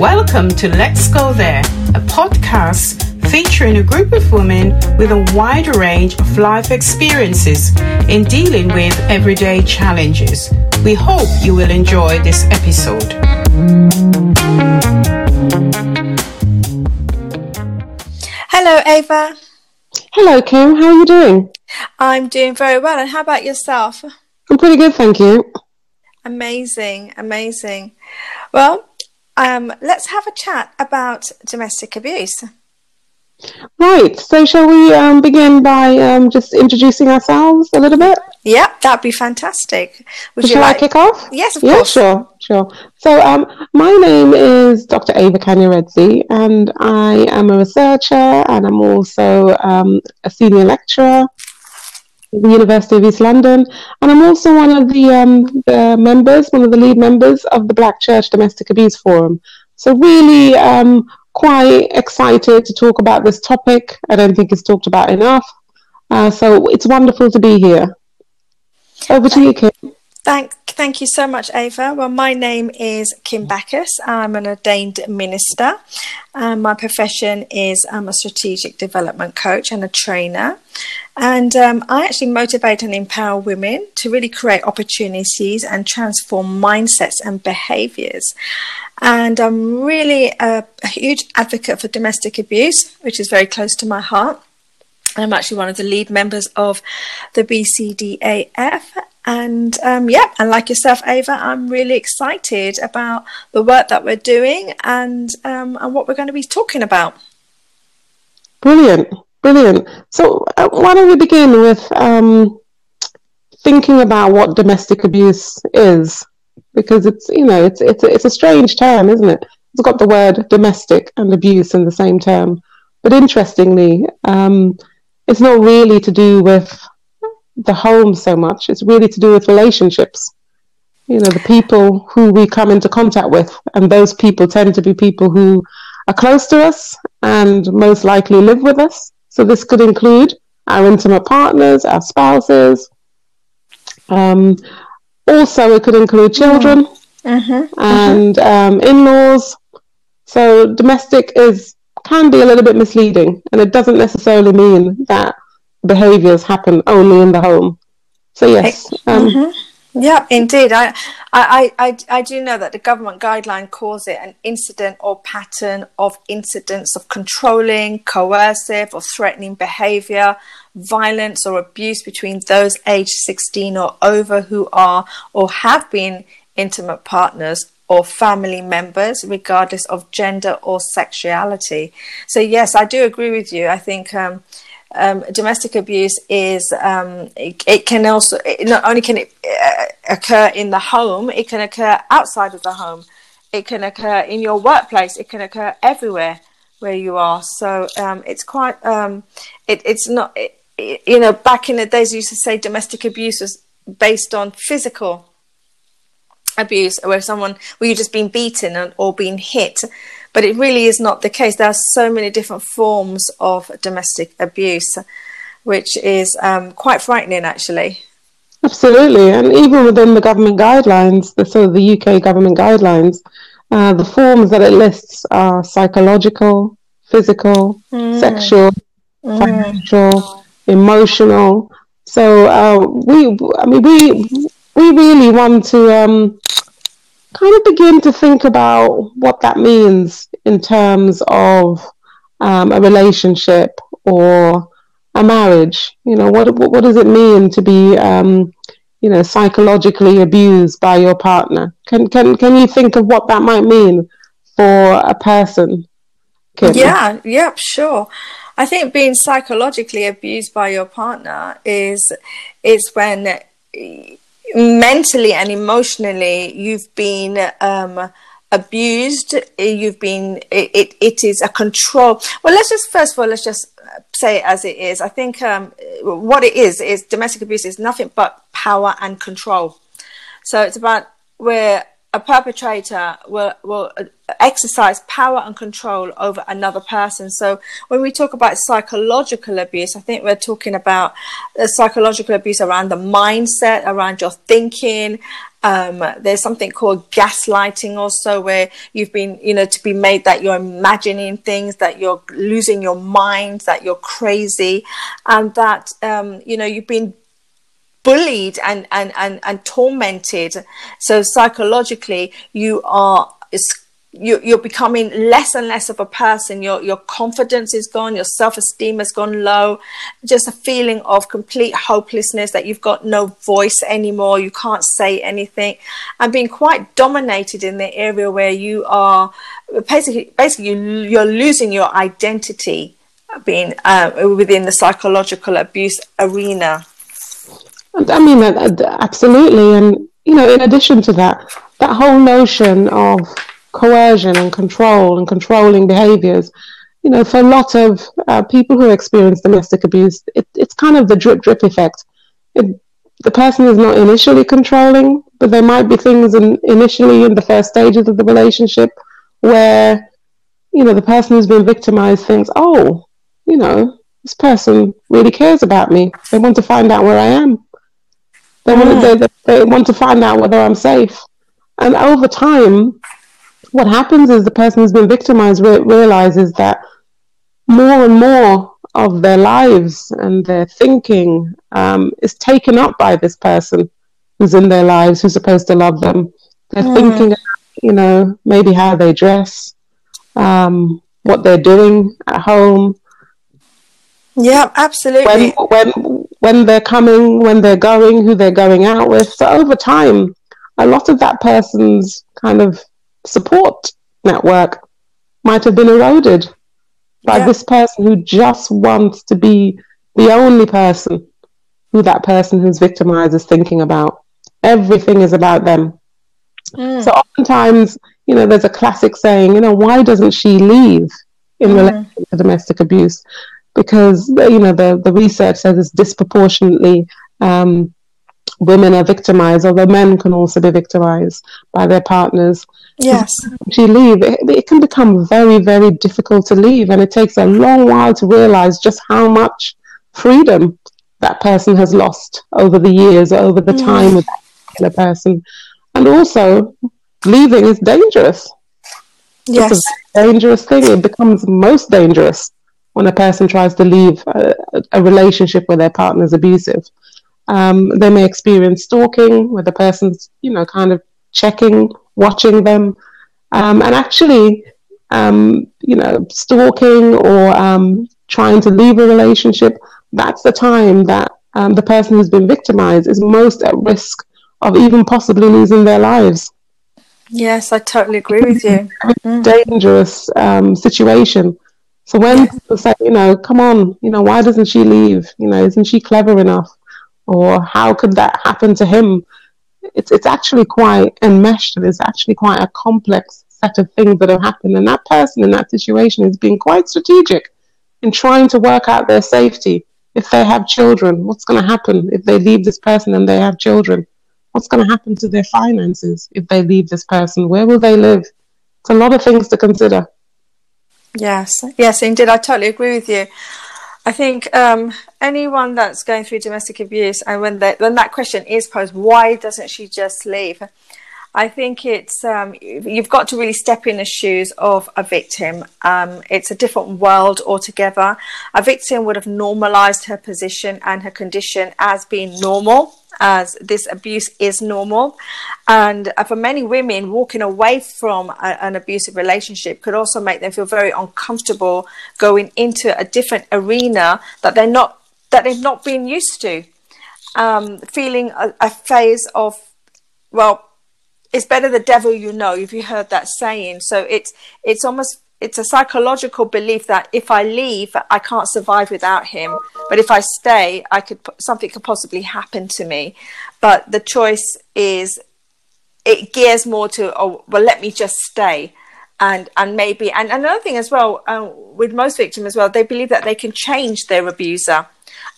Welcome to Let's Go There, a podcast featuring a group of women with a wide range of life experiences in dealing with everyday challenges. We hope you will enjoy this episode. Hello, Ava. Hello, Kim. How are you doing? I'm doing very well. And how about yourself? I'm pretty good, thank you. Amazing, amazing. Well, um, let's have a chat about domestic abuse. Right. So, shall we um, begin by um, just introducing ourselves a little bit? Yeah, that'd be fantastic. Would shall you like... I kick off? Yes, of yeah, course. sure, sure. So, um, my name is Dr. Ava Kanyeredzi, and I am a researcher, and I'm also um, a senior lecturer the University of East London, and I'm also one of the, um, the members, one of the lead members of the Black Church Domestic Abuse Forum. So, really um, quite excited to talk about this topic. I don't think it's talked about enough. Uh, so, it's wonderful to be here. Over to you, Kim. Thank, thank you so much, Ava. Well, my name is Kim Bacchus. I'm an ordained minister. Um, my profession is I'm a strategic development coach and a trainer. And um, I actually motivate and empower women to really create opportunities and transform mindsets and behaviors. And I'm really a, a huge advocate for domestic abuse, which is very close to my heart. I'm actually one of the lead members of the BCDAF. And um, yeah, and like yourself, Ava, I'm really excited about the work that we're doing and um, and what we're going to be talking about. Brilliant, brilliant. So uh, why don't we begin with um, thinking about what domestic abuse is, because it's you know it's it's it's a strange term, isn't it? It's got the word domestic and abuse in the same term, but interestingly, um, it's not really to do with the home so much. It's really to do with relationships. You know, the people who we come into contact with, and those people tend to be people who are close to us and most likely live with us. So this could include our intimate partners, our spouses. Um, also, it could include children mm-hmm. mm-hmm. and um, in-laws. So domestic is can be a little bit misleading, and it doesn't necessarily mean that behaviors happen only in the home. So yes. Um, mm-hmm. Yeah, indeed. I, I, I, I do know that the government guideline calls it an incident or pattern of incidents of controlling, coercive, or threatening behavior, violence, or abuse between those aged 16 or over who are or have been intimate partners or family members, regardless of gender or sexuality. So, yes, I do agree with you. I think. Um, um, domestic abuse is um, it, it, can also it not only can it uh, occur in the home, it can occur outside of the home. It can occur in your workplace. It can occur everywhere where you are. So um, it's quite um, it, it's not you know back in the days we used to say domestic abuse was based on physical abuse, where someone where you've just been beaten or been hit but it really is not the case. There are so many different forms of domestic abuse, which is um, quite frightening, actually. Absolutely, and even within the government guidelines, the so the UK government guidelines, uh, the forms that it lists are psychological, physical, mm. sexual, mm. financial, emotional. So uh, we, I mean, we we really want to um, kind of begin to think about what that means in terms of um, a relationship or a marriage. You know, what what, what does it mean to be, um, you know, psychologically abused by your partner? Can can can you think of what that might mean for a person? Yeah, yeah, sure. I think being psychologically abused by your partner is is when mentally and emotionally you've been um, abused you've been it, it, it is a control well let's just first of all let's just say it as it is. I think um, what it is is domestic abuse is nothing but power and control. So it's about where a perpetrator will, will exercise power and control over another person. So when we talk about psychological abuse, I think we're talking about the psychological abuse around the mindset, around your thinking, Um, there's something called gaslighting also, where you've been, you know, to be made that you're imagining things, that you're losing your mind, that you're crazy, and that, um, you know, you've been bullied and, and, and, and tormented. So psychologically, you are you, you're becoming less and less of a person. Your your confidence is gone. Your self esteem has gone low. Just a feeling of complete hopelessness that you've got no voice anymore. You can't say anything, and being quite dominated in the area where you are basically basically you're losing your identity, being uh, within the psychological abuse arena. I mean, absolutely, and you know, in addition to that, that whole notion of coercion and control and controlling behaviors. You know, for a lot of uh, people who experience domestic abuse, it, it's kind of the drip drip effect. It, the person is not initially controlling, but there might be things in, initially in the first stages of the relationship where, you know, the person who's been victimized thinks, oh, you know, this person really cares about me. They want to find out where I am. They, mm. want, to, they, they want to find out whether I'm safe. And over time, what happens is the person who's been victimized re- realizes that more and more of their lives and their thinking um, is taken up by this person who's in their lives, who's supposed to love them. They're mm. thinking, you know, maybe how they dress, um, what they're doing at home. Yeah, absolutely. When, when when they're coming, when they're going, who they're going out with. So over time, a lot of that person's kind of support network might have been eroded by yeah. this person who just wants to be the only person who that person who's victimized is thinking about. Everything is about them. Mm. So oftentimes, you know, there's a classic saying, you know, why doesn't she leave in mm. relation to domestic abuse? Because, you know, the, the research says it's disproportionately um, women are victimized, although men can also be victimized by their partners. Yes. You leave, it, it, can become very, very difficult to leave. And it takes a long while to realize just how much freedom that person has lost over the years, over the mm. time with that particular person. And also, leaving is dangerous. Yes. It's a dangerous thing. It becomes most dangerous when a person tries to leave a, a relationship where their partner is abusive. Um, they may experience stalking, where the person's, you know, kind of checking, watching them, um, and actually, um, you know, stalking or um, trying to leave a relationship. That's the time that um, the person who's been victimized is most at risk of even possibly losing their lives. Yes, I totally agree with you. Mm. Dangerous um, situation. So when yes. people say, you know, come on, you know, why doesn't she leave? You know, isn't she clever enough? or how could that happen to him? It's it's actually quite enmeshed and it's actually quite a complex set of things that have happened. And that person in that situation is being quite strategic in trying to work out their safety. If they have children, what's going to happen if they leave this person and they have children? What's going to happen to their finances if they leave this person? Where will they live? It's a lot of things to consider. Yes, yes, indeed. I totally agree with you. I think um, anyone that's going through domestic abuse, and when that when that question is posed, why doesn't she just leave? I think it's um, you've got to really step in the shoes of a victim. Um, it's a different world altogether. A victim would have normalized her position and her condition as being normal as this abuse is normal. And uh, for many women, walking away from a, an abusive relationship could also make them feel very uncomfortable going into a different arena that they're not that they've not been used to. Um, feeling a, a phase of, well, it's better the devil you know. If you heard that saying, so it's it's almost it's a psychological belief that if I leave, I can't survive without him. But if I stay, I could something could possibly happen to me. But the choice is it gears more to oh well, let me just stay. And, and maybe and another thing as well uh, with most victims as well they believe that they can change their abuser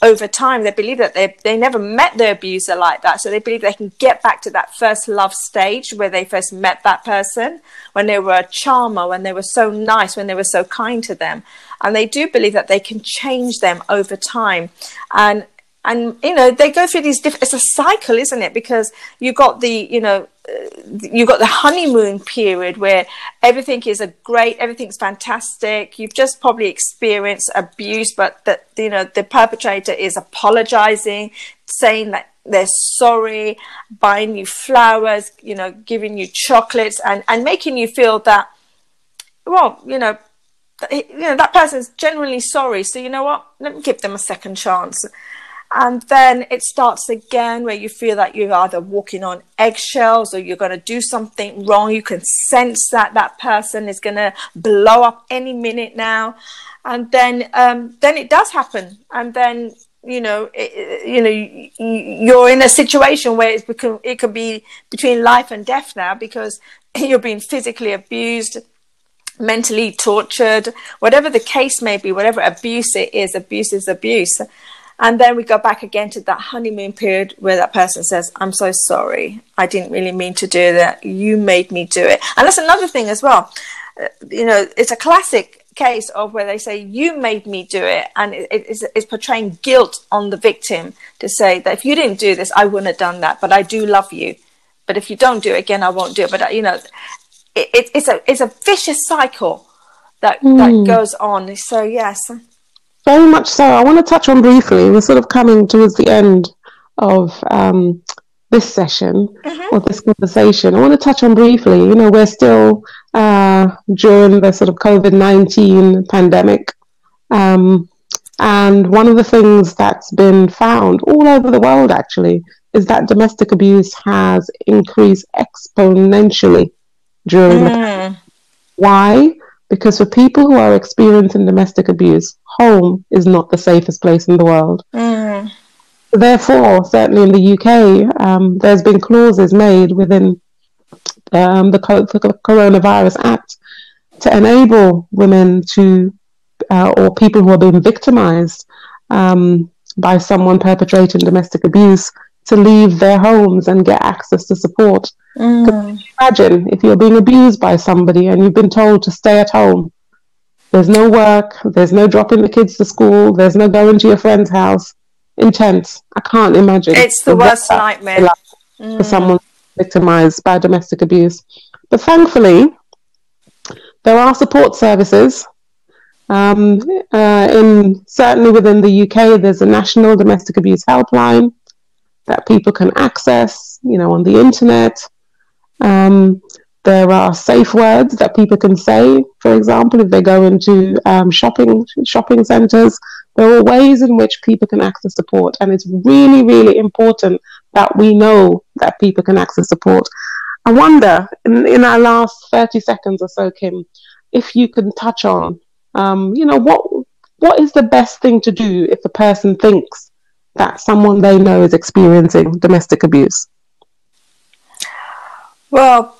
over time they believe that they they never met their abuser like that. So they believe they can get back to that first love stage where they first met that person when they were a charmer when they were so nice when they were so kind to them. And they do believe that they can change them over time. And and you know they go through these different it's a cycle isn't it? Because you got the you know uh, you got the honeymoon period where everything is a great everything's fantastic. You've just probably experienced abuse but that you know the perpetrator is apologizing saying that they're sorry buying you flowers you know giving you chocolates and and making you feel that well you know you know that person's genuinely sorry. So you know what? Let me give them a second chance and then it starts again where you feel that you're either walking on eggshells or you're going to do something wrong. You can sense that that person is going to blow up any minute now. And then um, then it does happen. And then you know it, you know you're in a situation where it's become, it could be between life and death now because you're being physically abused mentally tortured, whatever the case may be, whatever abuse it is, abuse is abuse. And then we go back again to that honeymoon period where that person says, I'm so sorry. I didn't really mean to do that. You made me do it. And that's another thing as well. Uh, you know, it's a classic case of where they say, You made me do it. And it, it's, it's portraying guilt on the victim to say that if you didn't do this, I wouldn't have done that. But I do love you. But if you don't do it again, I won't do it. But, uh, you know, it, it's a it's a vicious cycle that mm. that hmm. goes on. So yes, very much so. I want to touch on briefly. We're sort of coming towards the end of um, this session mm-hmm. or this conversation. I want to touch on briefly. You know, we're still uh, during the sort of COVID nineteen pandemic. Um, and one of the things that's been found all over the world actually is that domestic abuse has increased exponentially during mm. the Why? Because for people who are experiencing domestic abuse, home is not the safest place in the world. Mm. Therefore, certainly in the UK, um, there's been clauses made within um, the, the, Coronavirus Act to enable women to, uh, or people who are being victimized um, by someone perpetrating domestic abuse, to leave their homes and get access to support. Mm. Imagine if you're being abused by somebody and you've been told to stay at home. There's no work, there's no dropping the kids to school, there's no going to your friend's house. Intense. I can't imagine. It's the worst nightmare. Like mm. For someone victimized by domestic abuse. But thankfully, there are support services. Um, uh, in certainly within the UK, there's a national domestic abuse helpline that people can access, you know, on the internet. Um, there are safe words that people can say. For example, if they go into um, shopping shopping centres, there are ways in which people can access support, and it's really, really important that we know that people can access support. I wonder, in, in our last thirty seconds or so, Kim, if you can touch on, um, you know, what what is the best thing to do if a person thinks that someone they know is experiencing domestic abuse? Well,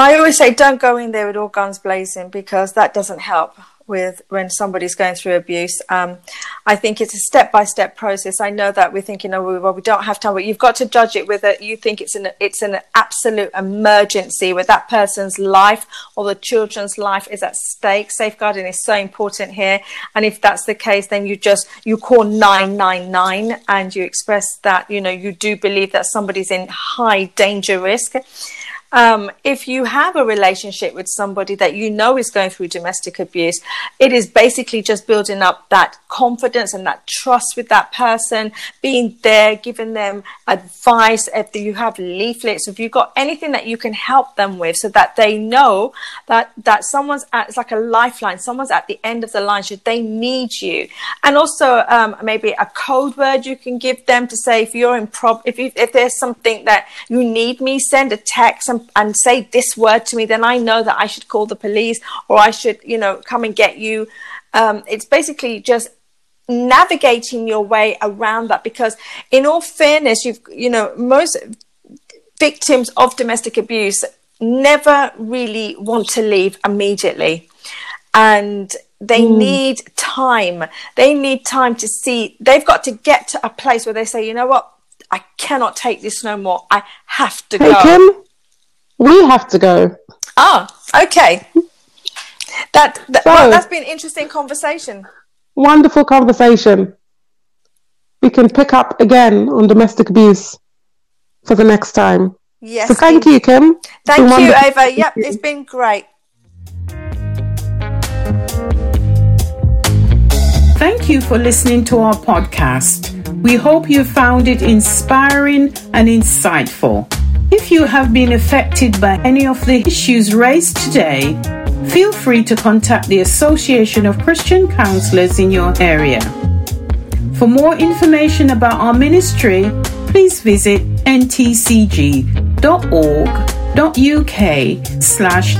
I always say don't go in there with all guns blazing because that doesn't help with when somebody's going through abuse. Um, I think it's a step by step process. I know that we're thinking, oh, well, we don't have time, but you've got to judge it it. You think it's an it's an absolute emergency where that person's life or the children's life is at stake. Safeguarding is so important here, and if that's the case, then you just you call nine nine nine and you express that you know you do believe that somebody's in high danger risk um, if you have a relationship with somebody that you know is going through domestic abuse, it is basically just building up that confidence and that trust with that person, being there, giving them advice. If you have leaflets, if you've got anything that you can help them with, so that they know that that someone's at, it's like a lifeline, someone's at the end of the line should they need you, and also um, maybe a code word you can give them to say if you're in prob if you, if there's something that you need me, send a text and and, say this word to me, then I know that I should call the police or I should, you know, come and get you. Um, it's basically just navigating your way around that because in all fairness you've you know most victims of domestic abuse never really want to leave immediately. And they mm. need time. They need time to see. They've got to get to a place where they say you know what? I cannot take this no more. I have to hey, go. Kim, we have to go. Ah, okay. That, that so, well, that's been an interesting conversation. Wonderful conversation. we can pick up again on domestic abuse for the next time. Yes. So thank you, Kim. Thank you, Ava. Yep, it's been great. Thank you for listening to our podcast. We hope you found it inspiring and insightful. If you have been affected by any of the issues raised today, feel free to contact the Association of Christian Counselors in your area. For more information about our ministry, please visit ntcg.org.uk slash.